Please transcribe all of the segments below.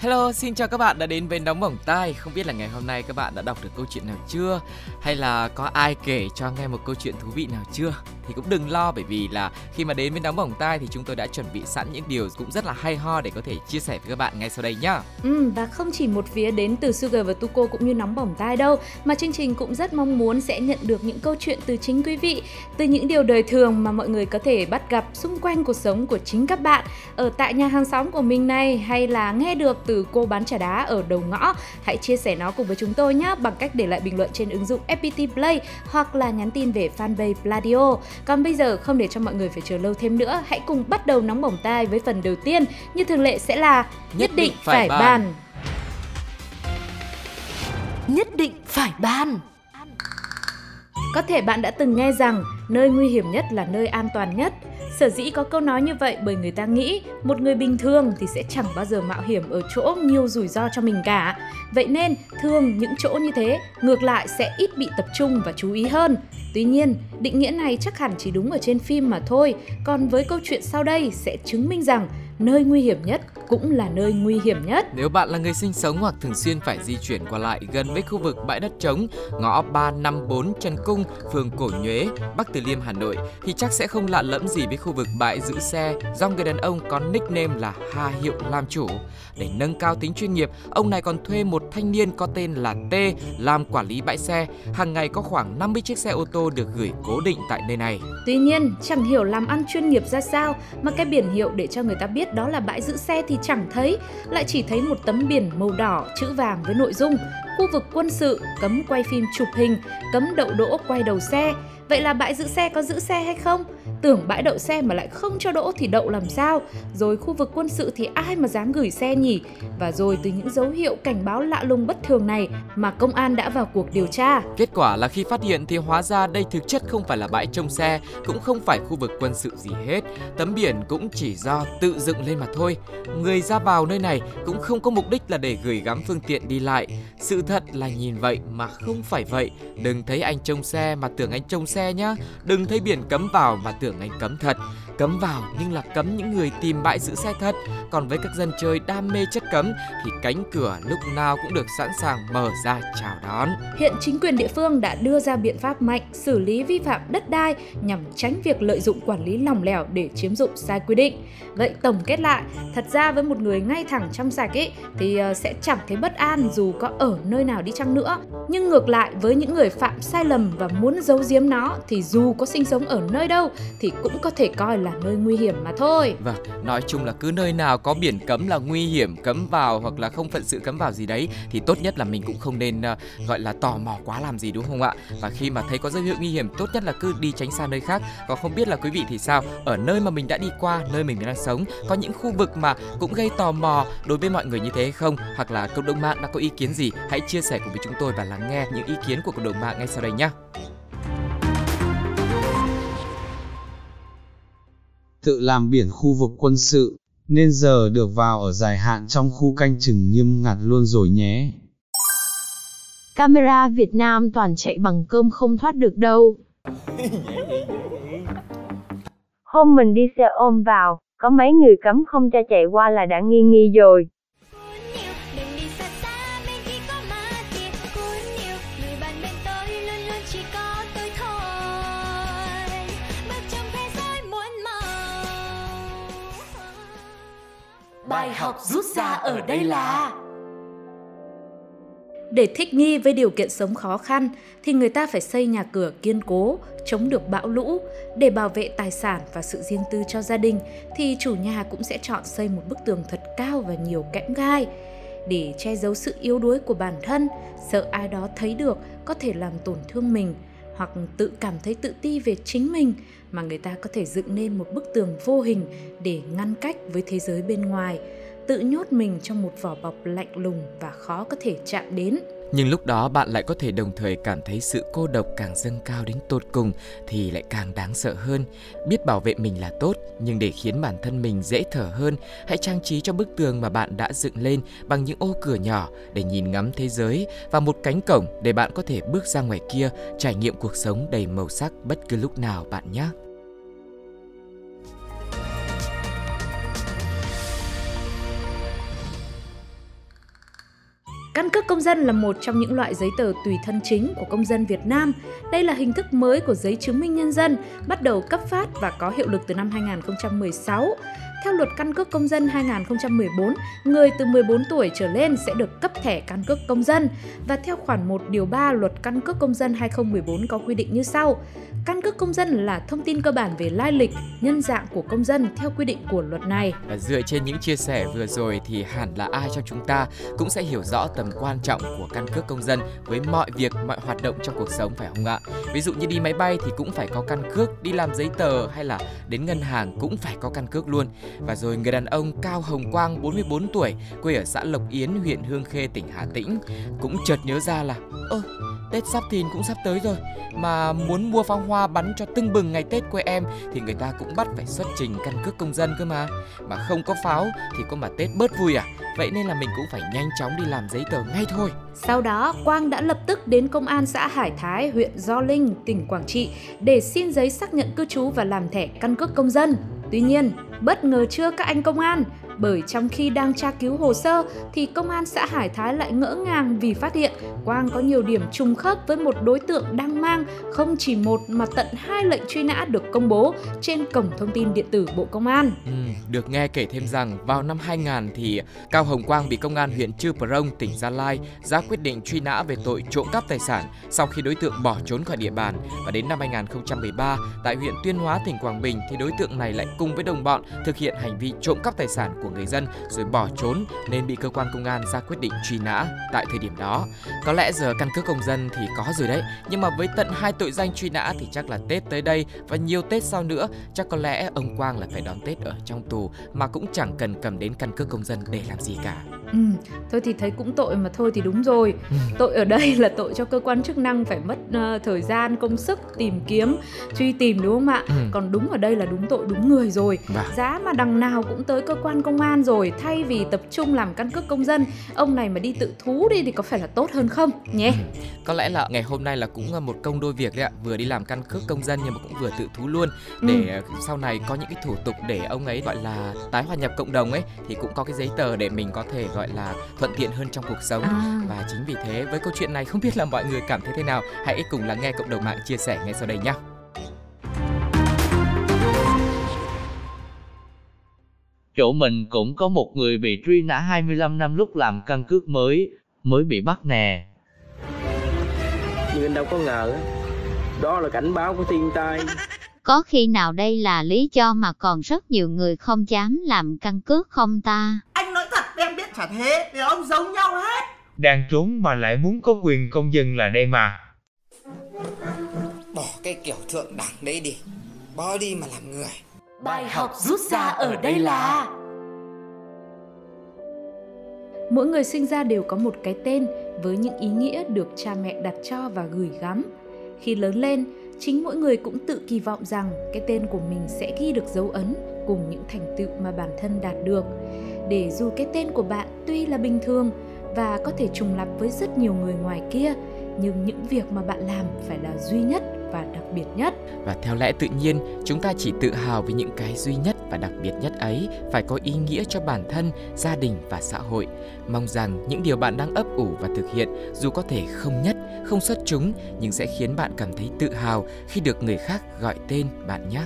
Hello, xin chào các bạn đã đến với Nóng Bỏng Tai Không biết là ngày hôm nay các bạn đã đọc được câu chuyện nào chưa? Hay là có ai kể cho nghe một câu chuyện thú vị nào chưa? Thì cũng đừng lo bởi vì là khi mà đến với Nóng Bỏng Tai Thì chúng tôi đã chuẩn bị sẵn những điều cũng rất là hay ho để có thể chia sẻ với các bạn ngay sau đây nhá. Ừ, và không chỉ một phía đến từ Sugar và Tuko cũng như nóng bỏng tai đâu Mà chương trình cũng rất mong muốn sẽ nhận được những câu chuyện từ chính quý vị Từ những điều đời thường mà mọi người có thể bắt gặp xung quanh cuộc sống của chính các bạn Ở tại nhà hàng xóm của mình này hay là nghe được từ cô bán trà đá ở đầu ngõ. Hãy chia sẻ nó cùng với chúng tôi nhé Bằng cách để lại bình luận trên ứng dụng FPT Play Hoặc là nhắn tin về fanpage Pladio. Còn bây giờ không để cho mọi người phải chờ lâu thêm nữa Hãy cùng bắt đầu nóng bỏng tai với phần đầu tiên. Như thường lệ sẽ là Nhất định phải bàn Nhất định phải ban. Có thể bạn đã từng nghe rằng nơi nguy hiểm nhất là nơi an toàn nhất. Sở dĩ có câu nói như vậy bởi người ta nghĩ một người bình thường thì sẽ chẳng bao giờ mạo hiểm ở chỗ nhiều rủi ro cho mình cả. Vậy nên thường những chỗ như thế ngược lại sẽ ít bị tập trung và chú ý hơn. Tuy nhiên, định nghĩa này chắc hẳn chỉ đúng ở trên phim mà thôi. Còn với câu chuyện sau đây sẽ chứng minh rằng nơi nguy hiểm nhất cũng là nơi nguy hiểm nhất. Nếu bạn là người sinh sống hoặc thường xuyên phải di chuyển qua lại gần với khu vực bãi đất trống, ngõ 354 Trần Cung, phường Cổ Nhuế, Bắc Từ Liêm, Hà Nội thì chắc sẽ không lạ lẫm gì với khu vực bãi giữ xe do người đàn ông có nickname là Hà Hiệu làm chủ. Để nâng cao tính chuyên nghiệp, ông này còn thuê một thanh niên có tên là T làm quản lý bãi xe. Hàng ngày có khoảng 50 chiếc xe ô tô được gửi cố định tại nơi này. Tuy nhiên, chẳng hiểu làm ăn chuyên nghiệp ra sao mà cái biển hiệu để cho người ta biết đó là bãi giữ xe thì chẳng thấy, lại chỉ thấy một tấm biển màu đỏ chữ vàng với nội dung khu vực quân sự, cấm quay phim chụp hình, cấm đậu đỗ quay đầu xe. Vậy là bãi giữ xe có giữ xe hay không? Tưởng bãi đậu xe mà lại không cho đỗ thì đậu làm sao? Rồi khu vực quân sự thì ai mà dám gửi xe nhỉ? Và rồi từ những dấu hiệu cảnh báo lạ lùng bất thường này mà công an đã vào cuộc điều tra. Kết quả là khi phát hiện thì hóa ra đây thực chất không phải là bãi trông xe, cũng không phải khu vực quân sự gì hết. Tấm biển cũng chỉ do tự dựng lên mà thôi. Người ra vào nơi này cũng không có mục đích là để gửi gắm phương tiện đi lại. Sự thật là nhìn vậy mà không phải vậy. Đừng thấy anh trông xe mà tưởng anh trông xe nhá. Đừng thấy biển cấm vào mà tưởng anh cấm thật. Cấm vào nhưng là cấm những người tìm bãi giữ xe thật. Còn với các dân chơi đam mê chất cấm thì cánh cửa lúc nào cũng được sẵn sàng mở ra chào đón. Hiện chính quyền địa phương đã đưa ra biện pháp mạnh xử lý vi phạm đất đai nhằm tránh việc lợi dụng quản lý lỏng lẻo để chiếm dụng sai quy định. Vậy tổng kết lại, thật ra với một người ngay thẳng trong sạch ấy thì ờ, sẽ chẳng thấy bất an dù có ở nơi nào đi chăng nữa. Nhưng ngược lại với những người phạm sai lầm và muốn giấu giếm nó thì dù có sinh sống ở nơi đâu thì cũng có thể coi là nơi nguy hiểm mà thôi. Vâng, nói chung là cứ nơi nào có biển cấm là nguy hiểm, cấm vào hoặc là không phận sự cấm vào gì đấy thì tốt nhất là mình cũng không nên uh, gọi là tò mò quá làm gì đúng không ạ? Và khi mà thấy có dấu hiệu nguy hiểm tốt nhất là cứ đi tránh xa nơi khác. Còn không biết là quý vị thì sao? Ở nơi mà mình đã đi qua, nơi mình đang sống có những khu vực mà cũng gây tò mò đối với mọi người như thế hay không? Hoặc là cộng đồng mạng đã có ý kiến gì? Hãy chia sẻ cùng với chúng tôi và lắng nghe những ý kiến của cộng đồng mạng ngay sau đây nhé. Tự làm biển khu vực quân sự, nên giờ được vào ở dài hạn trong khu canh chừng nghiêm ngặt luôn rồi nhé. Camera Việt Nam toàn chạy bằng cơm không thoát được đâu. Hôm mình đi xe ôm vào, có mấy người cấm không cho chạy qua là đã nghi nghi rồi. Bài học rút ra ở đây là Để thích nghi với điều kiện sống khó khăn thì người ta phải xây nhà cửa kiên cố, chống được bão lũ. Để bảo vệ tài sản và sự riêng tư cho gia đình thì chủ nhà cũng sẽ chọn xây một bức tường thật cao và nhiều kẽm gai để che giấu sự yếu đuối của bản thân, sợ ai đó thấy được có thể làm tổn thương mình hoặc tự cảm thấy tự ti về chính mình mà người ta có thể dựng nên một bức tường vô hình để ngăn cách với thế giới bên ngoài, tự nhốt mình trong một vỏ bọc lạnh lùng và khó có thể chạm đến. Nhưng lúc đó bạn lại có thể đồng thời cảm thấy sự cô độc càng dâng cao đến tột cùng thì lại càng đáng sợ hơn. Biết bảo vệ mình là tốt, nhưng để khiến bản thân mình dễ thở hơn, hãy trang trí cho bức tường mà bạn đã dựng lên bằng những ô cửa nhỏ để nhìn ngắm thế giới và một cánh cổng để bạn có thể bước ra ngoài kia trải nghiệm cuộc sống đầy màu sắc bất cứ lúc nào bạn nhé. Công dân là một trong những loại giấy tờ tùy thân chính của công dân Việt Nam. Đây là hình thức mới của giấy chứng minh nhân dân, bắt đầu cấp phát và có hiệu lực từ năm 2016. Theo luật căn cước công dân 2014, người từ 14 tuổi trở lên sẽ được cấp thẻ căn cước công dân và theo khoản 1 điều 3 luật căn cước công dân 2014 có quy định như sau. Căn cước công dân là thông tin cơ bản về lai lịch, nhân dạng của công dân theo quy định của luật này. Và dựa trên những chia sẻ vừa rồi thì hẳn là ai trong chúng ta cũng sẽ hiểu rõ tầm quan trọng của căn cước công dân với mọi việc, mọi hoạt động trong cuộc sống phải không ạ? Ví dụ như đi máy bay thì cũng phải có căn cước, đi làm giấy tờ hay là đến ngân hàng cũng phải có căn cước luôn. Và rồi người đàn ông Cao Hồng Quang 44 tuổi, quê ở xã Lộc Yến, huyện Hương Khê, tỉnh Hà Tĩnh cũng chợt nhớ ra là ơ Tết sắp thìn cũng sắp tới rồi Mà muốn mua pháo hoa bắn cho tưng bừng ngày Tết quê em Thì người ta cũng bắt phải xuất trình căn cước công dân cơ mà. Mà không có pháo thì có mà Tết bớt vui à? Vậy nên là mình cũng phải nhanh chóng đi làm giấy tờ ngay thôi. Sau đó, Quang đã lập tức đến công an xã Hải Thái, huyện Gio Linh, tỉnh Quảng Trị để xin giấy xác nhận cư trú và làm thẻ căn cước công dân. Tuy nhiên, bất ngờ chưa các anh công an, bởi trong khi đang tra cứu hồ sơ thì công an xã Hải Thái lại ngỡ ngàng vì phát hiện Quang có nhiều điểm trùng khớp với một đối tượng đang mang không chỉ một mà tận hai lệnh truy nã được công bố trên cổng thông tin điện tử Bộ Công an. Ừ, được nghe kể thêm rằng vào năm 2000 thì Cao Hồng Quang bị công an huyện Chư Prong, tỉnh Gia Lai ra quyết định truy nã về tội trộm cắp tài sản sau khi đối tượng bỏ trốn khỏi địa bàn và đến năm 2013 tại huyện Tuyên Hóa, tỉnh Quảng Bình thì đối tượng này lại cùng với đồng bọn thực hiện hành vi trộm cắp tài sản của người dân rồi bỏ trốn nên bị cơ quan công an ra quyết định truy nã tại thời điểm đó. Có lẽ giờ căn cước công dân thì có rồi đấy, nhưng mà với tận hai tội danh truy nã thì chắc là Tết tới đây và nhiều Tết sau nữa chắc có lẽ ông Quang là phải đón Tết ở trong tù mà cũng chẳng cần cầm đến căn cước công dân để làm gì cả. Ừ, thôi thì thấy cũng tội mà thôi thì đúng rồi. Ừ. Tội ở đây là tội cho cơ quan chức năng phải mất ờ, thời gian, công sức tìm kiếm, truy tìm đúng không ạ? Ừ. Còn đúng ở đây là đúng tội đúng người rồi. Vâng. Giá mà đằng nào cũng tới cơ quan công an rồi, thay vì tập trung làm căn cước công dân, ông này mà đi tự thú đi thì có phải là tốt hơn không nhé? Có lẽ là ngày hôm nay là cũng là một công đôi việc đấy ạ, vừa đi làm căn cước công dân nhưng mà cũng vừa tự thú luôn Ừ. để sau này có những cái thủ tục để ông ấy gọi là tái hòa nhập cộng đồng ấy thì cũng có cái giấy tờ để mình có thể gọi là thuận tiện hơn trong cuộc sống. À. Và chính vì thế với câu chuyện này không biết là mọi người cảm thấy thế nào, hãy cùng lắng nghe cộng đồng mạng chia sẻ ngay sau đây nhé. Chỗ mình cũng có một người bị truy nã 25 năm lúc làm căn cước mới, mới bị bắt nè. nhưng anh đâu có ngờ đó là cảnh báo của thiên tai Có khi nào đây là lý do mà còn rất nhiều người không dám làm căn cước không ta? Anh nói thật em biết chả thế Thì ông giống nhau hết đang trốn mà lại muốn có quyền công dân là đây mà. Bỏ cái kiểu thượng đẳng đấy đi Bỏ đi mà làm người Bài học rút ra ở đây là Mỗi người sinh ra đều có một cái tên với những ý nghĩa được cha mẹ đặt cho và gửi gắm. Khi lớn lên, chính mỗi người cũng tự kỳ vọng rằng cái tên của mình sẽ ghi được dấu ấn cùng những thành tựu mà bản thân đạt được. Để dù cái tên của bạn tuy là bình thường và có thể trùng lặp với rất nhiều người ngoài kia, nhưng những việc mà bạn làm phải là duy nhất và đặc biệt nhất. Và theo lẽ tự nhiên, chúng ta chỉ tự hào với những cái duy nhất và đặc biệt nhất ấy phải có ý nghĩa cho bản thân, gia đình và xã hội. Mong rằng những điều bạn đang ấp ủ và thực hiện dù có thể không nhất, không xuất chúng nhưng sẽ khiến bạn cảm thấy tự hào khi được người khác gọi tên bạn nhé.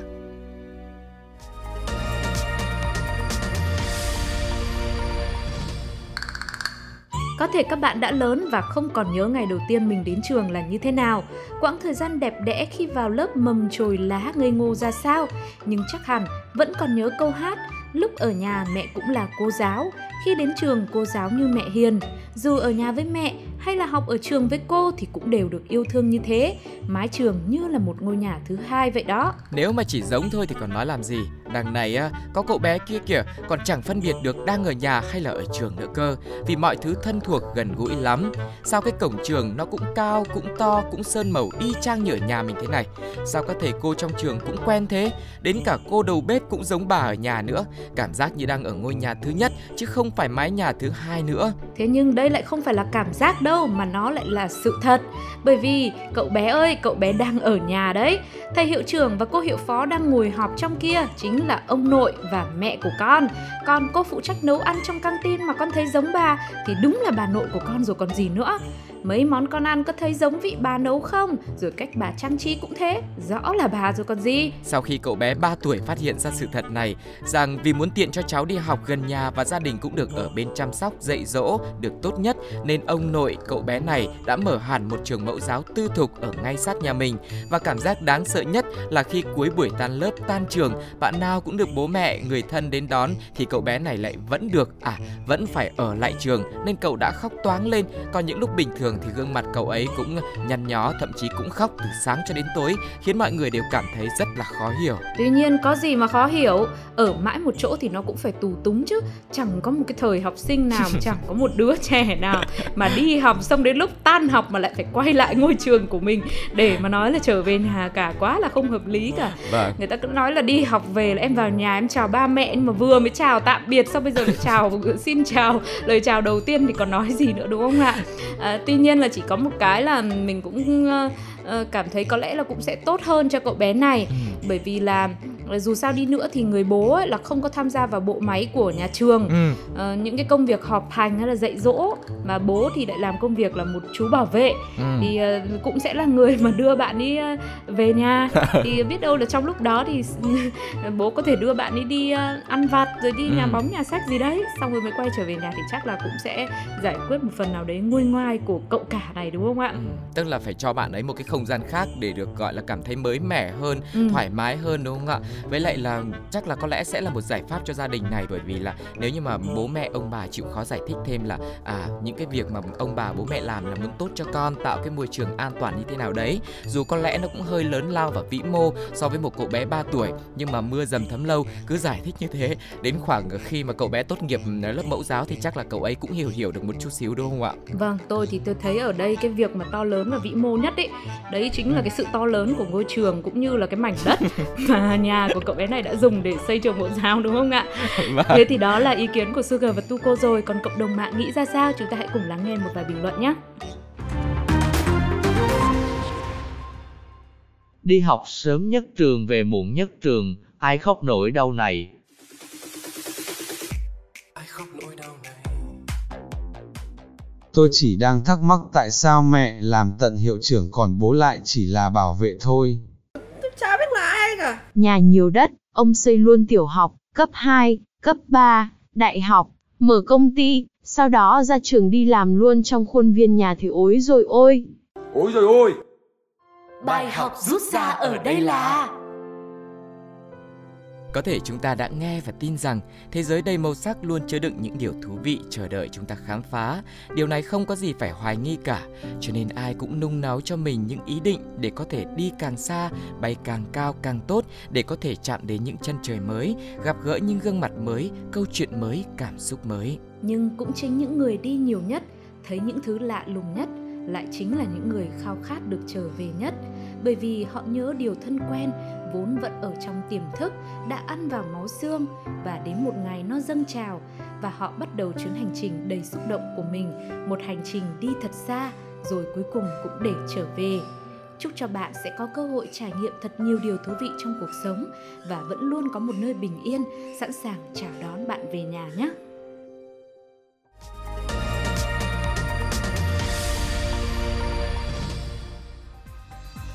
Có thể các bạn đã lớn và không còn nhớ ngày đầu tiên mình đến trường là như thế nào, quãng thời gian đẹp đẽ khi vào lớp mầm trồi lá ngây ngô ra sao, nhưng chắc hẳn vẫn còn nhớ câu hát Lúc ở nhà mẹ cũng là cô giáo, Khi đến trường, cô giáo như mẹ hiền, dù ở nhà với mẹ hay là học ở trường với cô thì cũng đều được yêu thương như thế. Mái trường như là một ngôi nhà thứ hai vậy đó. Nếu mà chỉ giống thôi thì còn nói làm gì? Đằng này á, có cậu bé kia kìa Còn chẳng phân biệt được đang ở nhà hay là ở trường nữa cơ. Vì mọi thứ thân thuộc gần gũi lắm. Sao cái cổng trường nó cũng cao, cũng to, cũng sơn màu y chang như ở nhà mình thế này? Sao các thầy cô trong trường cũng quen thế? Đến cả cô đầu bếp cũng giống bà ở nhà nữa. Cảm giác như đang ở ngôi nhà thứ nhất Chứ không phải mái nhà thứ hai nữa. Thế nhưng đây lại không phải là cảm giác đâu mà nó lại là sự thật. Bởi vì cậu bé ơi, cậu bé đang ở nhà đấy. Thầy hiệu trưởng và cô hiệu phó đang ngồi họp trong kia chính là ông nội và mẹ của con. Còn cô phụ trách nấu ăn trong căng tin mà con thấy giống bà thì đúng là bà nội của con rồi còn gì nữa. Mấy món con ăn có thấy giống vị bà nấu không? Rồi cách bà trang trí cũng thế, rõ là bà rồi còn gì. Sau khi cậu bé 3 tuổi phát hiện ra sự thật này rằng vì muốn tiện cho cháu đi học gần nhà và gia đình cũng được ở bên chăm sóc dạy dỗ được tốt nhất nên ông nội cậu bé này đã mở hẳn một trường mẫu giáo tư thục ở ngay sát nhà mình và cảm giác đáng sợ nhất là khi cuối buổi tan lớp tan trường bạn nào cũng được bố mẹ người thân đến đón thì cậu bé này lại vẫn được à vẫn phải ở lại trường nên cậu đã khóc toáng lên còn những lúc bình thường thì gương mặt cậu ấy cũng nhăn nhó thậm chí cũng khóc từ sáng cho đến tối khiến mọi người đều cảm thấy rất là khó hiểu. Tuy nhiên có gì mà khó hiểu? Ở mãi một chỗ thì nó cũng phải tù túng chứ. Chẳng có một cái thời học sinh nào Chẳng có một đứa trẻ nào Mà đi học xong đến lúc tan học Mà lại phải quay lại ngôi trường của mình. Để mà nói là trở về nhà cả Quá là không hợp lý cả. Vâng. Người ta cứ nói là đi học về là em vào nhà em chào ba mẹ Nhưng mà vừa mới chào tạm biệt Xong bây giờ lại chào xin chào. Lời chào đầu tiên thì còn nói gì nữa đúng không ạ? À, Tuy nhiên là chỉ có một cái là mình cũng ờ, cảm thấy có lẽ là cũng sẽ tốt hơn cho cậu bé này. Bởi vì là dù sao đi nữa thì người bố ấy là không có tham gia vào bộ máy của nhà trường Ừ. Ờ, những cái công việc họp hành hay là dạy dỗ mà bố thì lại làm công việc là một chú bảo vệ Ừ. thì ờ, cũng sẽ là người mà đưa bạn đi ờ, về nhà thì biết đâu là trong lúc đó thì bố có thể đưa bạn ấy đi ờ, ăn vặt rồi đi nhà Ừ. bóng nhà sách gì đấy xong rồi mới quay trở về nhà thì chắc là cũng sẽ giải quyết một phần nào đấy nguôi ngoai của cậu cả này đúng không ạ Ừ, tức là phải cho bạn ấy một cái không gian khác để được gọi là cảm thấy mới mẻ hơn, Ừ. thoải mái hơn đúng không ạ? Với lại là chắc là có lẽ sẽ là một giải pháp cho gia đình này bởi vì là nếu như mà bố mẹ ông bà chịu khó giải thích thêm là à những cái việc mà ông bà bố mẹ làm là muốn tốt cho con, tạo cái môi trường an toàn như thế nào đấy. Dù có lẽ nó cũng hơi lớn lao và vĩ mô so với một cậu bé 3 tuổi nhưng mà mưa dầm thấm lâu cứ giải thích như thế đến khoảng khi mà cậu bé tốt nghiệp lớp mẫu giáo thì chắc là cậu ấy cũng hiểu hiểu được một chút xíu đúng không ạ? Vâng, tôi thì tôi thấy ở đây cái việc mà to lớn và vĩ mô nhất ấy Đấy chính là cái sự to lớn của ngôi trường cũng như là cái mảnh đất mà nhà của cậu bé này đã dùng để xây trường mẫu giáo đúng không ạ? Vâng. Thế thì đó là ý kiến của Sugar và Tuko rồi Còn cộng đồng mạng nghĩ ra sao? Chúng ta hãy cùng lắng nghe một vài bình luận nhé Đi học sớm nhất trường về muộn nhất trường, ai khóc nổi đâu này. Tôi chỉ đang thắc mắc tại sao mẹ làm tận hiệu trưởng còn bố lại chỉ là bảo vệ thôi. Tôi chả biết là ai cả Nhà nhiều đất, ông xây luôn tiểu học, cấp 2, cấp 3, đại học, mở công ty, sau đó ra trường đi làm luôn trong khuôn viên nhà thì ối rồi ôi. Ôi rồi ôi Bài học rút ra ở đây là có thể chúng ta đã nghe và tin rằng thế giới đầy màu sắc luôn chứa đựng những điều thú vị chờ đợi chúng ta khám phá. Điều này không có gì phải hoài nghi cả, cho nên ai cũng nung nấu cho mình những ý định để có thể đi càng xa, bay càng cao càng tốt để có thể chạm đến những chân trời mới, gặp gỡ những gương mặt mới, câu chuyện mới, cảm xúc mới. Nhưng cũng chính những người đi nhiều nhất Thấy những thứ lạ lùng nhất Lại chính là những người khao khát được trở về nhất bởi vì họ nhớ điều thân quen Vốn vẫn ở trong tiềm thức Đã ăn vào máu xương Và đến một ngày nó dâng trào Và họ bắt đầu chuyến hành trình đầy xúc động của mình Một hành trình đi thật xa Rồi cuối cùng cũng để trở về Chúc cho bạn sẽ có cơ hội trải nghiệm thật nhiều điều thú vị trong cuộc sống và vẫn luôn có một nơi bình yên, sẵn sàng chào đón bạn về nhà nhé.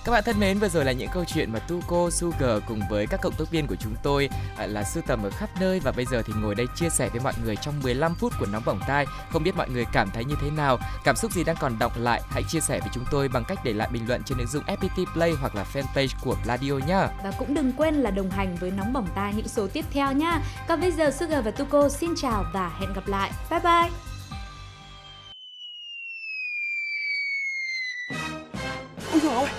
Các bạn thân mến, vừa rồi là những câu chuyện mà Tuko, Sugar cùng với các cộng tác viên của chúng tôi à, là sưu tầm ở khắp nơi và bây giờ thì ngồi đây chia sẻ với mọi người trong 15 phút của nóng bỏng tai. Không biết mọi người cảm thấy như thế nào, cảm xúc gì đang còn đọng lại, hãy chia sẻ với chúng tôi bằng cách để lại bình luận trên ứng dụng FPT Play hoặc là fanpage của Radio nhá. Và cũng đừng quên là đồng hành với nóng bỏng tai những số tiếp theo nha. Còn bây giờ Sugar và Tuko xin chào và hẹn gặp lại. Bye bye. Ôi dồi ôi, cái